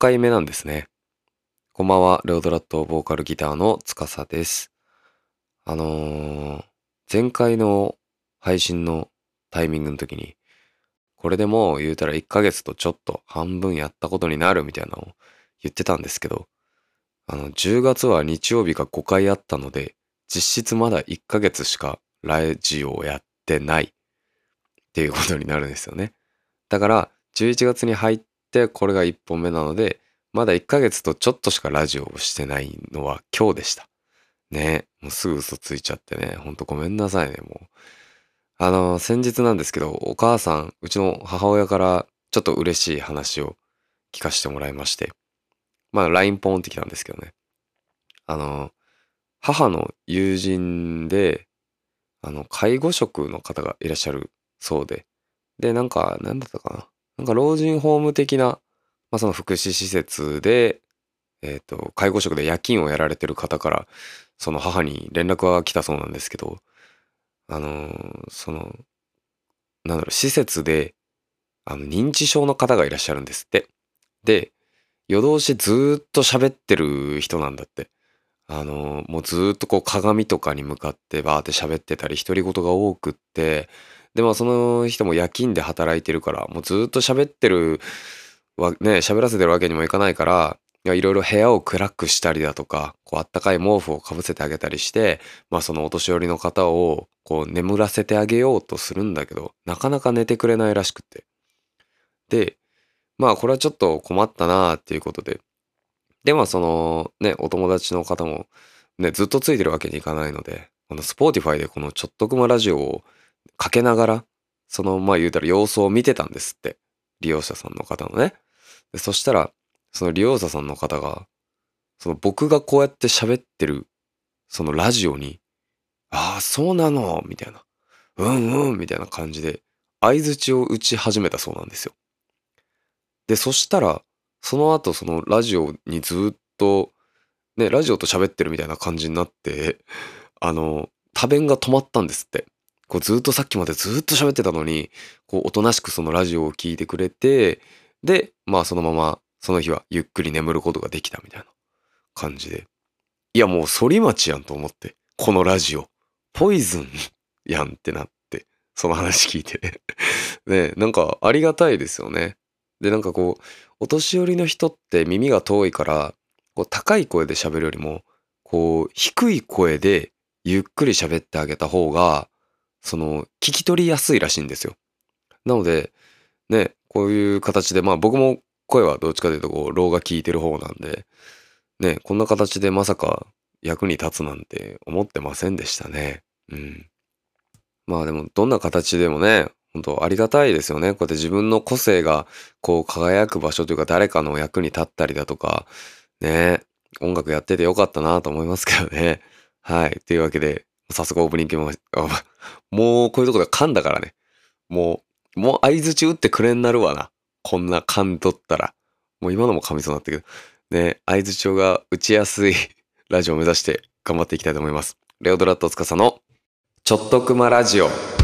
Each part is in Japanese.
回目なんですね。こんばんは、レオドラットボーカルギターの司です。あのー、前回の配信のタイミングの時に、これでもう言うたら1ヶ月とちょっと半分やったことになるみたいなのを言ってたんですけど、あの、10月は日曜日が5回あったので、実質まだ1ヶ月しかラジオをやってないっていうことになるんですよね。だから、11月に入ってこれが1本目なので、まだ1ヶ月とちょっとしかラジオをしてないのは今日でした。ねもうすぐ嘘ついちゃってね、ほんとごめんなさいね、もう。あの、先日なんですけど、お母さん、うちの母親からちょっと嬉しい話を聞かせてもらいまして、まあ LINE ポンってきたんですけどね。あの、母の友人で、あの、介護職の方がいらっしゃるそうで、で、なんか、なんだったかな。なんか老人ホーム的なまあ、その福祉施設で、えっ、ー、と、介護職で夜勤をやられてる方から、その母に連絡が来たそうなんですけど、あのー、その、なんだろう、施設で、あの、認知症の方がいらっしゃるんですって。で、夜通しずっと喋ってる人なんだって。あのー、もうずっとこう鏡とかに向かってバーって喋ってたり、独り言が多くって、で、まあその人も夜勤で働いてるから、もうずっと喋ってるはね、喋らせてるわけにもいかないから、いろいろ部屋を暗くしたりだとか、こうあったかい毛布をかぶせてあげたりして、まあそのお年寄りの方をこう眠らせてあげようとするんだけど、なかなか寝てくれないらしくて。で、まあこれはちょっと困ったなあっていうことで。で、まあそのね、お友達の方もね、ずっとついてるわけにいかないので、この Spotify でこのちょっとくまラジオをかけながら、そのまあ言うたら様子を見てたんですって。利用者さんの方のね。でそしたら、その利用者さんの方が、その僕がこうやって喋ってる、そのラジオに、ああ、そうなのみたいな。うんうんみたいな感じで、相槌を打ち始めたそうなんですよ。で、そしたら、その後そのラジオにずっと、ね、ラジオと喋ってるみたいな感じになって、あの、多弁が止まったんですって。こうずっとさっきまでずっと喋ってたのに、こうおとなしくそのラジオを聞いてくれて、で、まあそのままその日はゆっくり眠ることができたみたいな感じで。いやもう反町やんと思って、このラジオ。ポイズン やんってなって、その話聞いて ね、なんかありがたいですよね。で、なんかこう、お年寄りの人って耳が遠いから、こう高い声で喋るよりも、こう、低い声でゆっくり喋ってあげた方が、その、聞き取りやすいらしいんですよ。なので、ね、こういう形で、まあ僕も声はどっちかというとこう、老が聞いてる方なんで、ね、こんな形でまさか役に立つなんて思ってませんでしたね。うん。まあでも、どんな形でもね、本当ありがたいですよね。こうやって自分の個性がこう輝く場所というか誰かの役に立ったりだとか、ね、音楽やっててよかったなと思いますけどね。はい。というわけで、早速オープニングも、もうこういうとこで噛んだからね。もう、もう合図中打ってくれんなるわな。こんな噛んどったら。もう今のも噛みそうになったけど。ね、合図帳が打ちやすい ラジオを目指して頑張っていきたいと思います。レオドラット司のちょっとくまラジオ。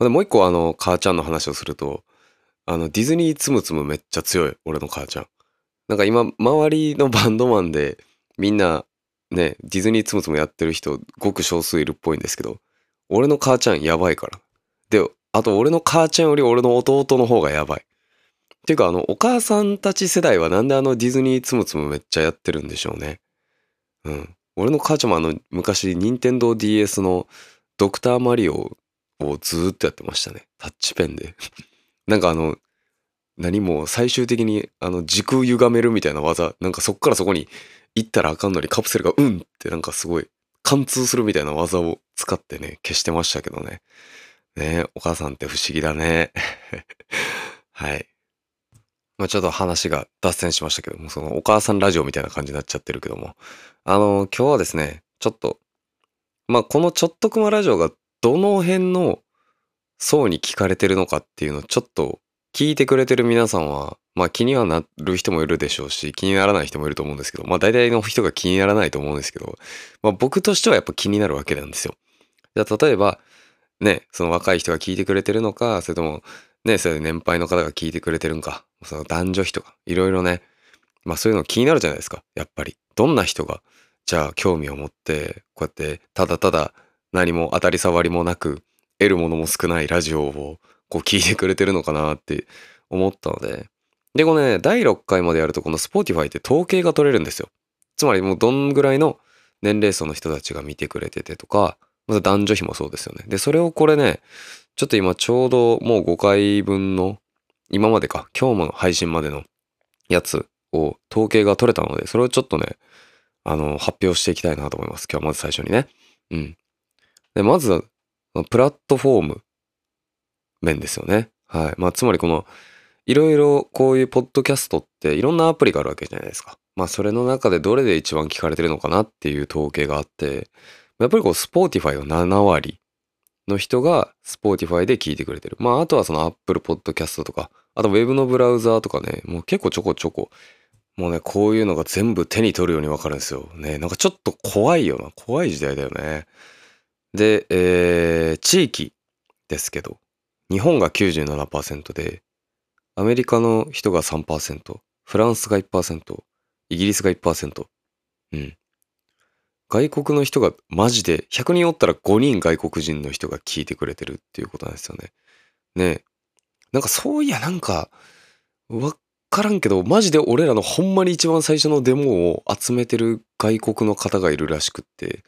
で、もう一個あの、母ちゃんの話をすると、あの、ディズニーつむつむめっちゃ強い、俺の母ちゃん。なんか今、周りのバンドマンで、みんな、ね、ディズニーつむつむやってる人、ごく少数いるっぽいんですけど、俺の母ちゃんやばいから。で、あと俺の母ちゃんより俺の弟の方がやばい。っていうか、あの、お母さんたち世代はなんであのディズニーつむつむめっちゃやってるんでしょうね。うん。俺の母ちゃんもあの、昔、任天堂 DS のドクターマリオをずーっとやってましたね。タッチペンで。なんかあの、何も最終的にあの時空歪めるみたいな技、なんかそっからそこに行ったらあかんのにカプセルがうんってなんかすごい貫通するみたいな技を使ってね、消してましたけどね。ねお母さんって不思議だね。はい。まあちょっと話が脱線しましたけども、そのお母さんラジオみたいな感じになっちゃってるけども。あの、今日はですね、ちょっと、まあこのちょっとくまラジオがどの辺の層に聞かれてるのかっていうのをちょっと聞いてくれてる皆さんは、まあ気にはなる人もいるでしょうし、気にならない人もいると思うんですけど、まあ大体の人が気にならないと思うんですけど、まあ僕としてはやっぱ気になるわけなんですよ。じゃあ例えば、ね、その若い人が聞いてくれてるのか、それとも、ね、それで年配の方が聞いてくれてるんか、その男女比とか、いろいろね、まあそういうの気になるじゃないですか、やっぱり。どんな人が、じゃあ興味を持って、こうやってただただ何も当たり障りもなく、得るものも少ないラジオをこう聞いてくれてるのかなって思ったので。で、このね、第6回までやるとこの Spotify って統計が取れるんですよ。つまりもうどんぐらいの年齢層の人たちが見てくれててとか、まず男女比もそうですよね。で、それをこれね、ちょっと今ちょうどもう5回分の、今までか、今日も配信までのやつを統計が取れたので、それをちょっとね、あの、発表していきたいなと思います。今日はまず最初にね。うん。で、まず、プラットフォーム面ですよね。はい。まあ、つまりこの、いろいろこういうポッドキャストっていろんなアプリがあるわけじゃないですか。まあ、それの中でどれで一番聞かれてるのかなっていう統計があって、やっぱりこう、 Spotify は7割の人が Spotify で聞いてくれてる。まあ、あとはその Apple Podcast とか、あとウェブのブラウザーとかね、もう結構ちょこちょこ、もうね、こういうのが全部手に取るようにわかるんですよ。ね、なんかちょっと怖いよな。怖い時代だよね。で、えー、地域ですけど、日本が97%で、アメリカの人が3%、フランスが1%、イギリスが1%。うん。外国の人がマジで、100人おったら5人外国人の人が聞いてくれてるっていうことなんですよね。ねなんかそういやなんか、わからんけど、マジで俺らのほんまに一番最初のデモを集めてる外国の方がいるらしくって。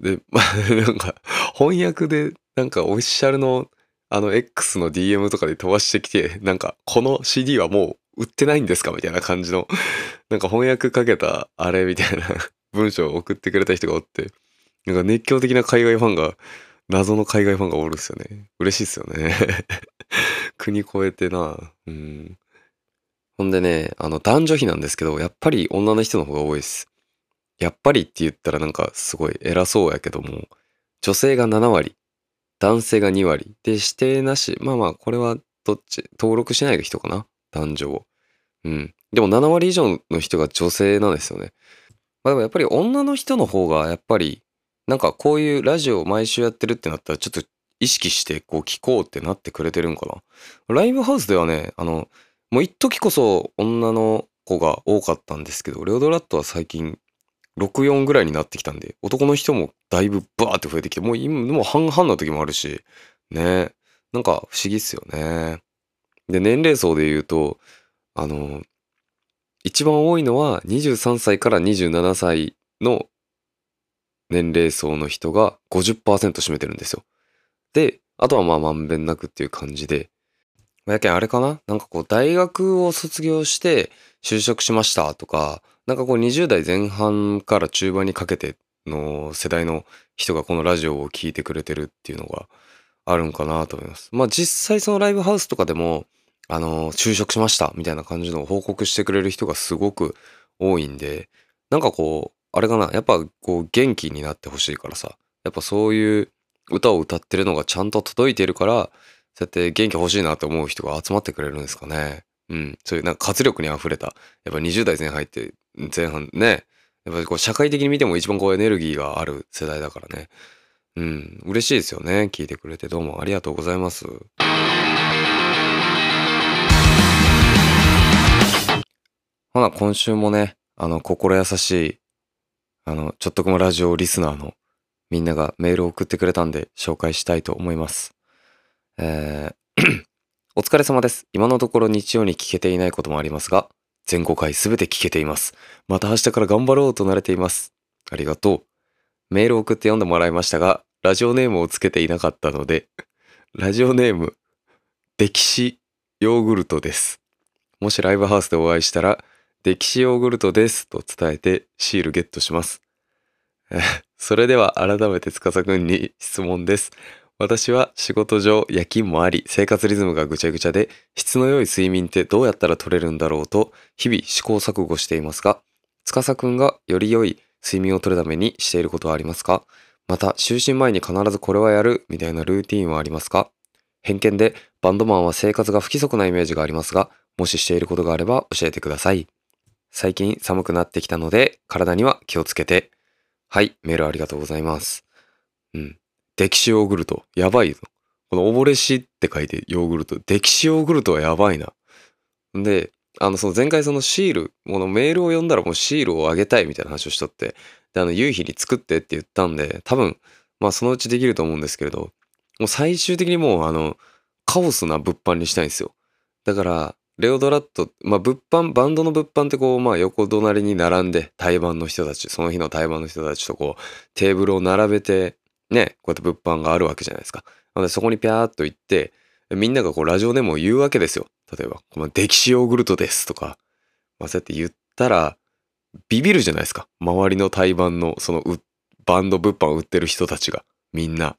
で、まあ、なんか、翻訳で、なんかオフィシャルの、あの X の DM とかで飛ばしてきて、なんか、この CD はもう売ってないんですか？みたいな感じの、なんか翻訳かけたあれみたいな 文章を送ってくれた人がおって、なんか熱狂的な海外ファンが、謎の海外ファンがおるんですよね。嬉しいっすよね。国越えてな。うん。ほんでね、あの男女比なんですけど、やっぱり女の人の方が多いです。やっぱりって言ったらなんかすごい偉そうやけども、女性が7割、男性が2割。で、指定なし。まあまあ、これはどっち、登録しない人かな男女を。うん。でも7割以上の人が女性なんですよね。まあでもやっぱり女の人の方がやっぱりなんかこういうラジオを毎週やってるってなったらちょっと意識してこう聞こうってなってくれてるんかな。ライブハウスではね、あの、もう一時こそ女の子が多かったんですけど、レオドラットは最近64ぐらいになってきたんで、男の人もだいぶバーって増えてきて、もう今、もう半々の時もあるし、ね。なんか不思議っすよね。で、年齢層で言うと、あの、一番多いのは23歳から27歳の年齢層の人が50%占めてるんですよ。で、あとはまあまんべんなくっていう感じで。やけんあれかな？なんかこう大学を卒業して就職しましたとか、なんかこう20代前半から中盤にかけての世代の人がこのラジオを聴いてくれてるっていうのがあるんかなと思います。まあ実際そのライブハウスとかでもあの、就職しましたみたいな感じの報告してくれる人がすごく多いんで、なんかこう、あれかな、やっぱこう元気になってほしいからさ、やっぱそういう歌を歌ってるのがちゃんと届いてるから、そうやって元気欲しいなって思う人が集まってくれるんですかね。うん。そういうなんか活力に溢れた、やっぱ20代前半入って前半ね、やっぱりこう社会的に見ても一番こうエネルギーがある世代だからね。うん。嬉しいですよね。聞いてくれてどうもありがとうございます。ほな、今週もね、あの、心優しい、あの、ちょっとこもラジオリスナーのみんながメールを送ってくれたんで紹介したいと思います。えーお疲れ様です。今のところ日曜に聞けていないこともありますが、全5回すべて聞けています。また明日から頑張ろうと慣れています。ありがとう。メール送って読んでもらいましたが、ラジオネームをつけていなかったので、ラジオネーム、歴史ヨーグルトです。もしライブハウスでお会いしたら、歴史ヨーグルトですと伝えてシールゲットします。それでは改めて司くんに質問です。私は仕事上夜勤もあり生活リズムがぐちゃぐちゃで質の良い睡眠ってどうやったら取れるんだろうと日々試行錯誤していますが司くんがより良い睡眠を取るためにしていることはありますか？また就寝前に必ずこれはやるみたいなルーティンはありますか？偏見でバンドマンは生活が不規則なイメージがありますが、もししていることがあれば教えてください。最近寒くなってきたので、体には気をつけて。はい、メールありがとうございます。うん。歴史ヨーグルト、やばいぞ。この溺れしって書いてヨーグルト、歴史ヨーグルトはやばいな。で、あの、その前回そのシール、このメールを読んだらもうシールをあげたいみたいな話をしとって、で、あの、夕日に作ってって言ったんで、多分、まあそのうちできると思うんですけれど、もう最終的にもうあの、カオスな物販にしたいんですよ。だから、レオドラット、まあ物販、バンドの物販ってこう、まあ横隣に並んで、対バンの人たち、その日の対バンの人たちとこう、テーブルを並べて、ね、こうやって物販があるわけじゃないですか。なのでそこにピャーっと行って、みんながこうラジオでも言うわけですよ。例えば、この歴史ヨーグルトですとか、まあそうやって言ったら、ビビるじゃないですか。周りの対バンの、その、バンド物販を売ってる人たちが、みんな。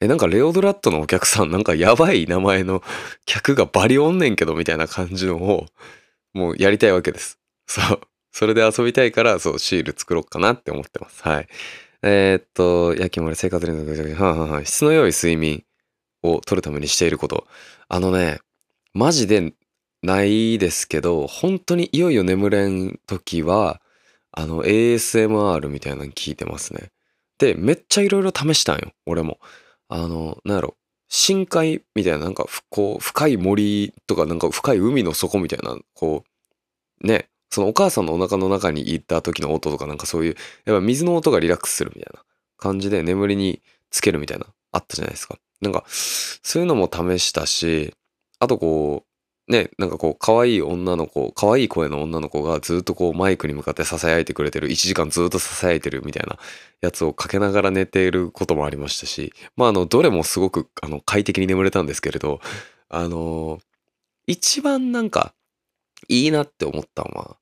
え、なんかレオドラットのお客さん、なんかやばい名前の客がバリおんねんけど、みたいな感じのを、もうやりたいわけです。そう。それで遊びたいから、そう、シール作ろうかなって思ってます。はい。えーっと、焼き森生活連続、はんはんはん質の良い睡眠を取るためにしていること。あのね、マジでないですけど、本当にいよいよ眠れん時は、あの、ASMR みたいなの聞いてますね。で、めっちゃいろいろ試したんよ、俺も。あの、なんやろ、深海みたいな、なんか、こう、深い森とか、なんか深い海の底みたいな、こう、ね、そのお母さんのお腹の中に行った時の音とか、なんかそういう、やっぱ水の音がリラックスするみたいな感じで眠りにつけるみたいな、あったじゃないですか。なんか、そういうのも試したし、あとこう、ね、なんかこう、可愛い女の子、可愛い声の女の子がずっとこう、マイクに向かって囁いてくれてる、1時間ずっと囁いてるみたいなやつをかけながら寝ていることもありましたし、まあ、あの、どれもすごく、あの、快適に眠れたんですけれど、あの、一番なんか、いいなって思ったのは、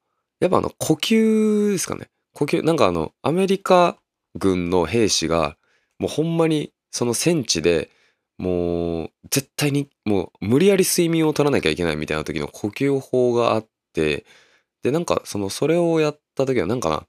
っぱあの、呼吸ですかね。呼吸、なんかあの、アメリカ軍の兵士が、もうほんまに、その戦地で、もう、絶対に、もう、無理やり睡眠を取らなきゃいけないみたいな時の呼吸法があって、で、なんか、その、それをやった時は、なんかな、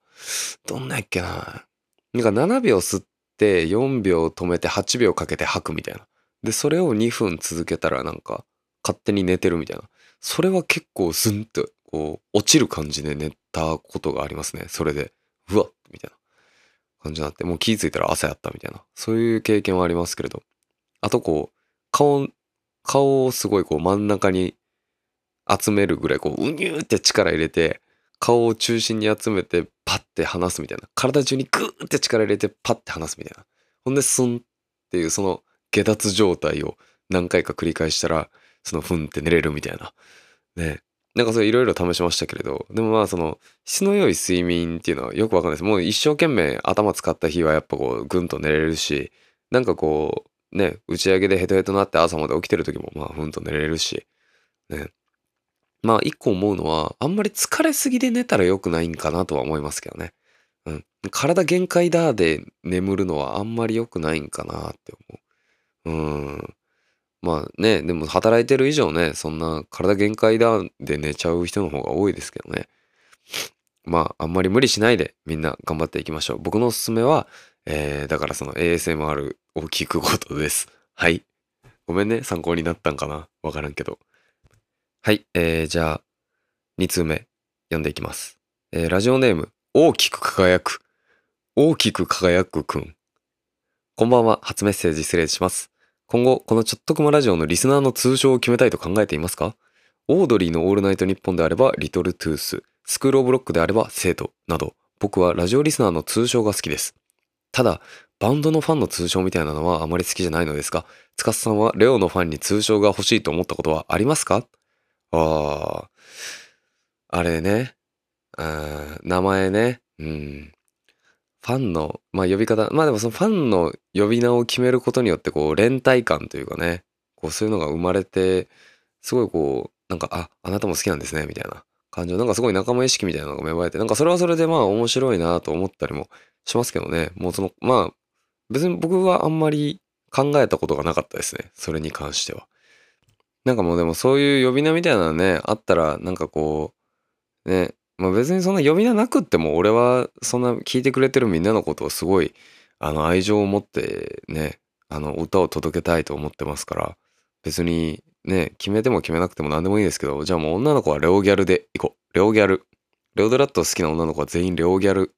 どんなやっけな。なんか7秒吸って、4秒止めて、8秒かけて吐くみたいな。で、それを2分続けたら、なんか、勝手に寝てるみたいな。それは結構スンって、こう、落ちる感じで寝たことがありますね。それで、うわっみたいな感じになって、もう気づいたら朝やったみたいな。そういう経験はありますけれど。あとこう、顔、顔をすごいこう真ん中に集めるぐらいこう、うにゅーって力入れて、顔を中心に集めてパッて離すみたいな。体中にグーって力入れてパッて離すみたいな。ほんでスンっていうその下脱状態を何回か繰り返したら、そのふんって寝れるみたいな。ね。なんかそれいろいろ試しましたけれど、でもまあその質の良い睡眠っていうのはよくわかんないです。もう一生懸命頭使った日はやっぱこうぐんと寝れるし、なんかこうね、打ち上げでヘトヘトなって朝まで起きてる時もまあふんと寝れるし、ね。まあ一個思うのは、あんまり疲れすぎで寝たら良くないんかなとは思いますけどね。うん。体限界だで眠るのはあんまり良くないんかなって思う。うん。まあね、でも働いてる以上ね、そんな体限界だで寝ちゃう人の方が多いですけどね。まあ、あんまり無理しないでみんな頑張っていきましょう。僕のおすすめは、えー、だからその ASMR を聞くことです。はい。ごめんね、参考になったんかなわからんけど。はい、えー、じゃあ、2通目、読んでいきます。えー、ラジオネーム、大きく輝く。大きく輝くくん。こんばんは、初メッセージ失礼します。今後、このちょっとくまラジオのリスナーの通称を決めたいと考えていますか？オードリーのオールナイトニッポンであれば、リトルトゥース、スクールオブロックであれば、生徒など、僕はラジオリスナーの通称が好きです。ただ、バンドのファンの通称みたいなのはあまり好きじゃないのですが、つかさんはレオのファンに通称が欲しいと思ったことはありますか？ああ、あれね。あー名前ね。うん。ファンの、まあ呼び方、まあでもそのファンの呼び名を決めることによって、こう、連帯感というかね、こう、そういうのが生まれて、すごいこう、なんか、あ、あなたも好きなんですね、みたいな感じの、なんかすごい仲間意識みたいなのが芽生えて、なんかそれはそれでまあ面白いなと思ったりもしますけどね。もうその、まあ、別に僕はあんまり考えたことがなかったですね。それに関しては。なんかもうでもそういう呼び名みたいなのね、あったら、なんかこう、ね、まあ別にそんな呼び名なくっても、俺はそんな聞いてくれてるみんなのことをすごい、あの、愛情を持ってね、あの、歌を届けたいと思ってますから、別にね、決めても決めなくても何でもいいですけど、じゃあもう女の子はレオギャルで行こう。レオギャル。レオドラット好きな女の子は全員レオギャル。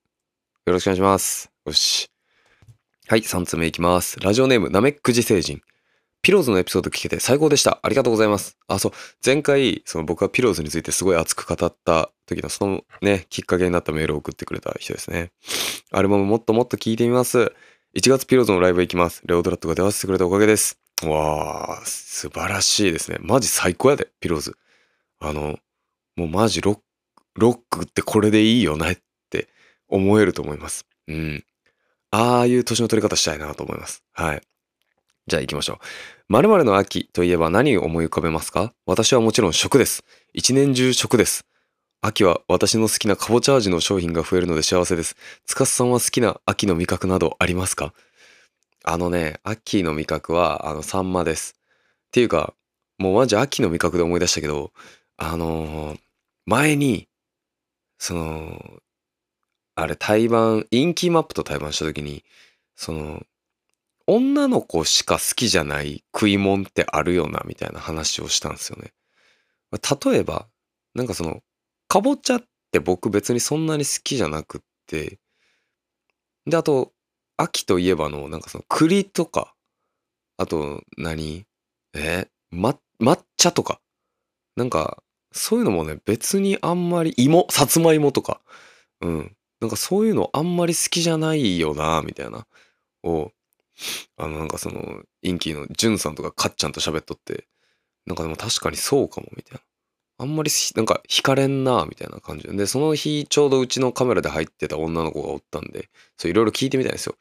よろしくお願いします。よし。はい、3つ目いきます。ラジオネーム、ナメックジ星人。ピローズのエピソード聞けて最高でした。ありがとうございます。あ、そう。前回、その僕がピローズについてすごい熱く語った時のそのね、きっかけになったメールを送ってくれた人ですね。アルバムもっともっと聴いてみます。1月ピローズのライブ行きます。レオドラットが出会わせてくれたおかげです。わー、素晴らしいですね。マジ最高やで、ピローズ。あの、もうマジロック、ロックってこれでいいよねって思えると思います。うん。ああいう年の取り方したいなと思います。はい。じゃあ行きましょう。〇〇の秋といえば何を思い浮かべますか？私はもちろん食です。一年中食です。秋は私の好きなカボチャ味の商品が増えるので幸せです。つかすさんは好きな秋の味覚などありますか？あのね、秋の味覚は、あの、サンマです。っていうか、もうマジ秋の味覚で思い出したけど、あのー、前に、その、あれ対バン、インキーマップと対バンした時に、その、女の子しか好きじゃない食い物ってあるよな、みたいな話をしたんですよね。例えば、なんかその、かぼちゃって僕別にそんなに好きじゃなくって、で、あと、秋といえばの、なんかその栗とか、あと何？え？ま、抹茶とか。なんか、そういうのもね、別にあんまり、芋、さつまいもとか。うん。なんかそういうのあんまり好きじゃないよな、みたいな。を、あの、なんかその、インキーのジュンさんとかカッちゃんと喋っとって、なんかでも確かにそうかも、みたいな。あんまりなんか惹かれんなみたいな感じで、その日ちょうどうちのカメラで入ってた女の子がおったんで、そういろいろ聞いてみたいんですよ。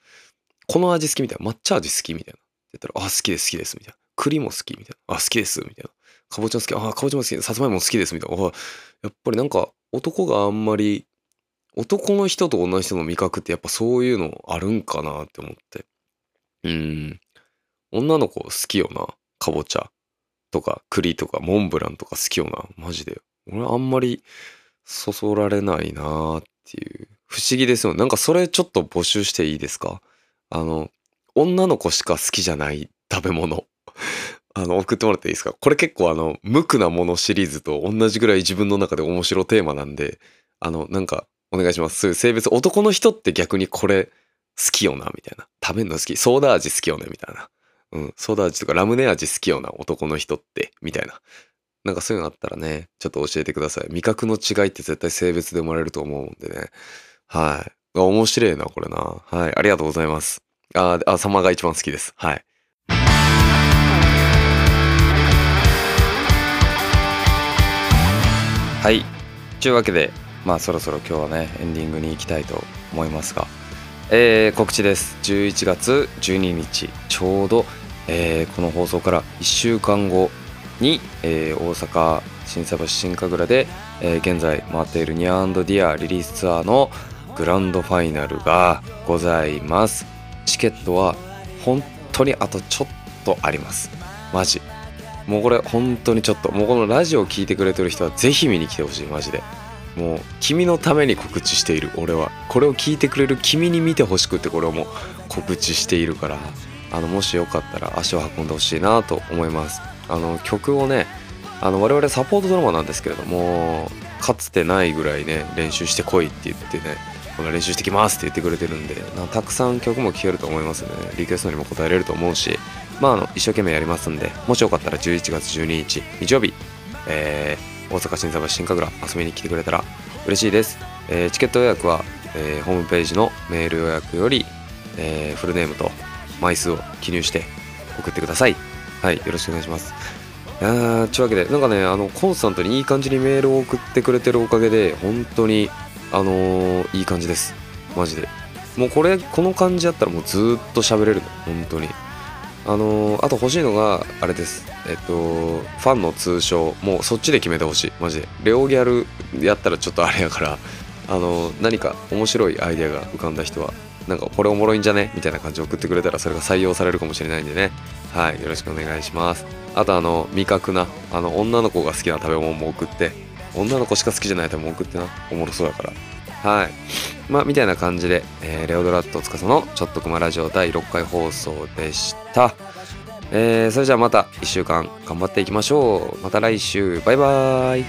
この味好きみたいな。抹茶味好きみたいな。って言ったら、あ、好きです、好きです、みたいな。栗も好きみたいな。あ、好きです、みたいな。かぼちゃ好き。あ、かぼちゃも好き。さつまいも好きです、みたいな。やっぱりなんか男があんまり、男の人と女の人の味覚ってやっぱそういうのあるんかなって思って。うん。女の子好きよな。かぼちゃ。とか栗とかモンブランとか好きよな。マジで。俺あんまりそそられないなーっていう。不思議ですよ。なんかそれちょっと募集していいですか？あの、女の子しか好きじゃない 食べ物。あの、送ってもらっていいですか？これ結構あの、無垢なものシリーズと同じぐらい自分の中で面白テーマなんで、あの、なんか、お願いします。そういう性別、男の人って逆にこれ好きよな、みたいな。食べるの好き。ソーダ味好きよね、みたいな。うん、ソーダ味とかラムネ味好きよな、男の人って、みたいな。なんかそういうのあったらね、ちょっと教えてください。味覚の違いって絶対性別で生まれると思うんでね。はい。面白いな、これな。はい。ありがとうございます。あ、あ、サマが一番好きです。はい。はい。というわけで、まあそろそろ今日はね、エンディングに行きたいと思いますが、えー、告知です。11月12日、ちょうど、えー、この放送から1週間後に、えー、大阪新佐橋新神楽で、えー、現在回っているニャーディアリリースツアーのグランドファイナルがございます。チケットは本当にあとちょっとあります。マジ。もうこれ本当にちょっと。もうこのラジオを聴いてくれてる人はぜひ見に来てほしい、マジで。もう君のために告知している俺はこれを聞いてくれる君に見てほしくてこれをもう告知しているからあのもしよかったら足を運んでほしいなと思います。あの曲をねあの我々サポートドラマなんですけれどもかつてないぐらいね練習してこいって言ってねこの練習してきますって言ってくれてるんでたくさん曲も聴けると思いますね。リクエストにも応えれると思うしまああの一生懸命やりますんでもしよかったら11月12日日曜日えー、大阪新座橋新神楽遊びに来てくれたら嬉しいです、えー、チケット予約は、えー、ホームページのメール予約より、えー、フルネームと枚数を記入して送ってください。はいよろしくお願いします。あちゅうわけでなんかねあのコンスタントにいい感じにメールを送ってくれてるおかげで本当にあの、いい感じです。マジで。もうこれこの感じやったらもうずっと喋れるの。本当に。あのー、あと欲しいのがあれです。えっとファンの通称もうそっちで決めてほしい。マジで。レオギャルやったらちょっとあれやから。あのー、何か面白いアイデアが浮かんだ人はなんかこれおもろいんじゃね？みたいな感じで送ってくれたらそれが採用されるかもしれないんでね。はい。よろしくお願いします。あとあの味覚な。あの女の子が好きな食べ物も送って。女の子しか好きじゃない食べ物送ってな。おもろそうやから。はい。まあみたいな感じで、えー、レオドラット司のちょっとくまラジオ第6回放送でした。えー、それじゃあまた1週間頑張っていきましょう。また来週。バイバーイ。